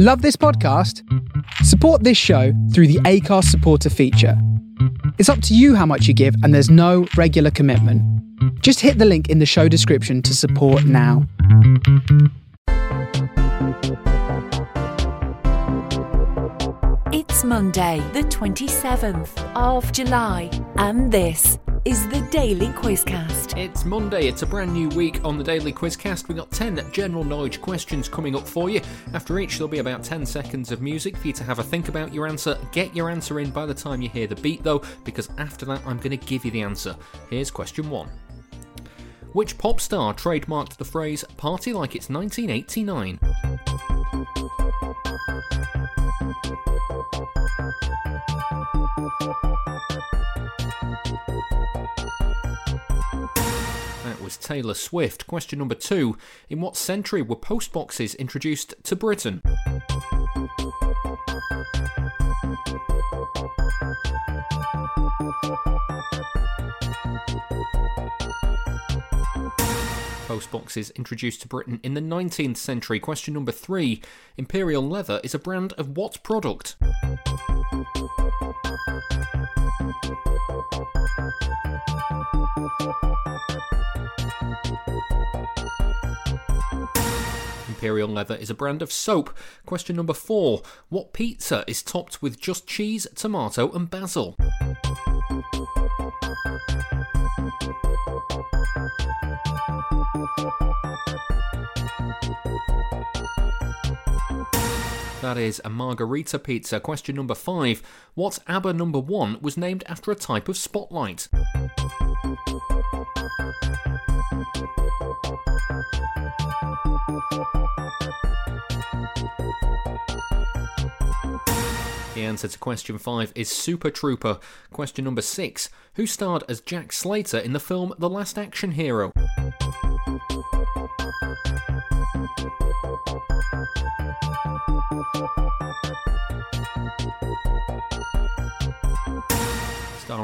Love this podcast? Support this show through the Acast supporter feature. It's up to you how much you give, and there's no regular commitment. Just hit the link in the show description to support now. It's Monday, the 27th of July, and this is the Daily Quizcast. It's Monday, it's a brand new week on the Daily Quizcast. We've got 10 general knowledge questions coming up for you. After each, there'll be about 10 seconds of music for you to have a think about your answer. Get your answer in by the time you hear the beat, though, because after that, I'm going to give you the answer. Here's question one Which pop star trademarked the phrase party like it's 1989? Was Taylor Swift. Question number two. In what century were postboxes introduced to Britain? Postboxes introduced to Britain in the 19th century. Question number three. Imperial Leather is a brand of what product? Imperial Leather is a brand of soap. Question number four. What pizza is topped with just cheese, tomato, and basil? That is a margherita pizza. Question number five. What ABBA number one was named after a type of spotlight? The answer to question five is Super Trooper. Question number six. Who starred as Jack Slater in the film The Last Action Hero?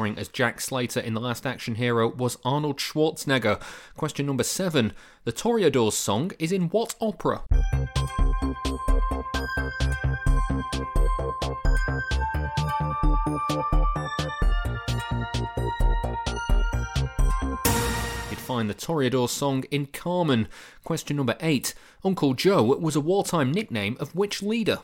Starring as Jack Slater in The Last Action Hero was Arnold Schwarzenegger. Question number seven. The Toreadors song is in what opera? You'd find the Toreador song in Carmen. Question number eight. Uncle Joe was a wartime nickname of which leader?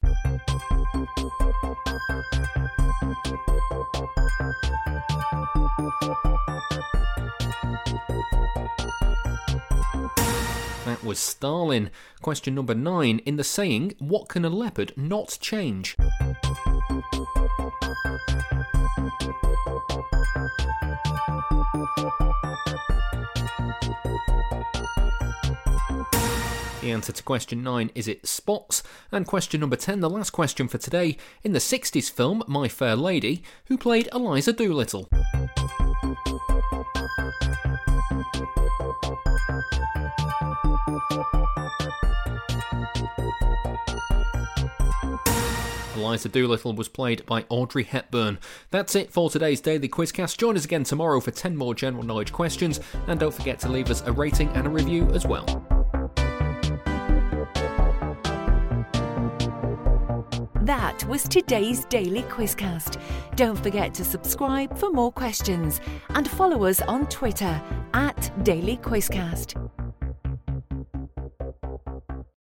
Was Stalin. Question number nine. In the saying, what can a leopard not change? The answer to question 9 is it spots. And question number 10, the last question for today. In the 60s film My Fair Lady, who played Eliza Doolittle? Eliza Doolittle was played by Audrey Hepburn. That's it for today's Daily Quizcast. Join us again tomorrow for 10 more general knowledge questions, and don't forget to leave us a rating and a review as well. That was today's Daily Quizcast. Don't forget to subscribe for more questions and follow us on Twitter at Daily Quizcast.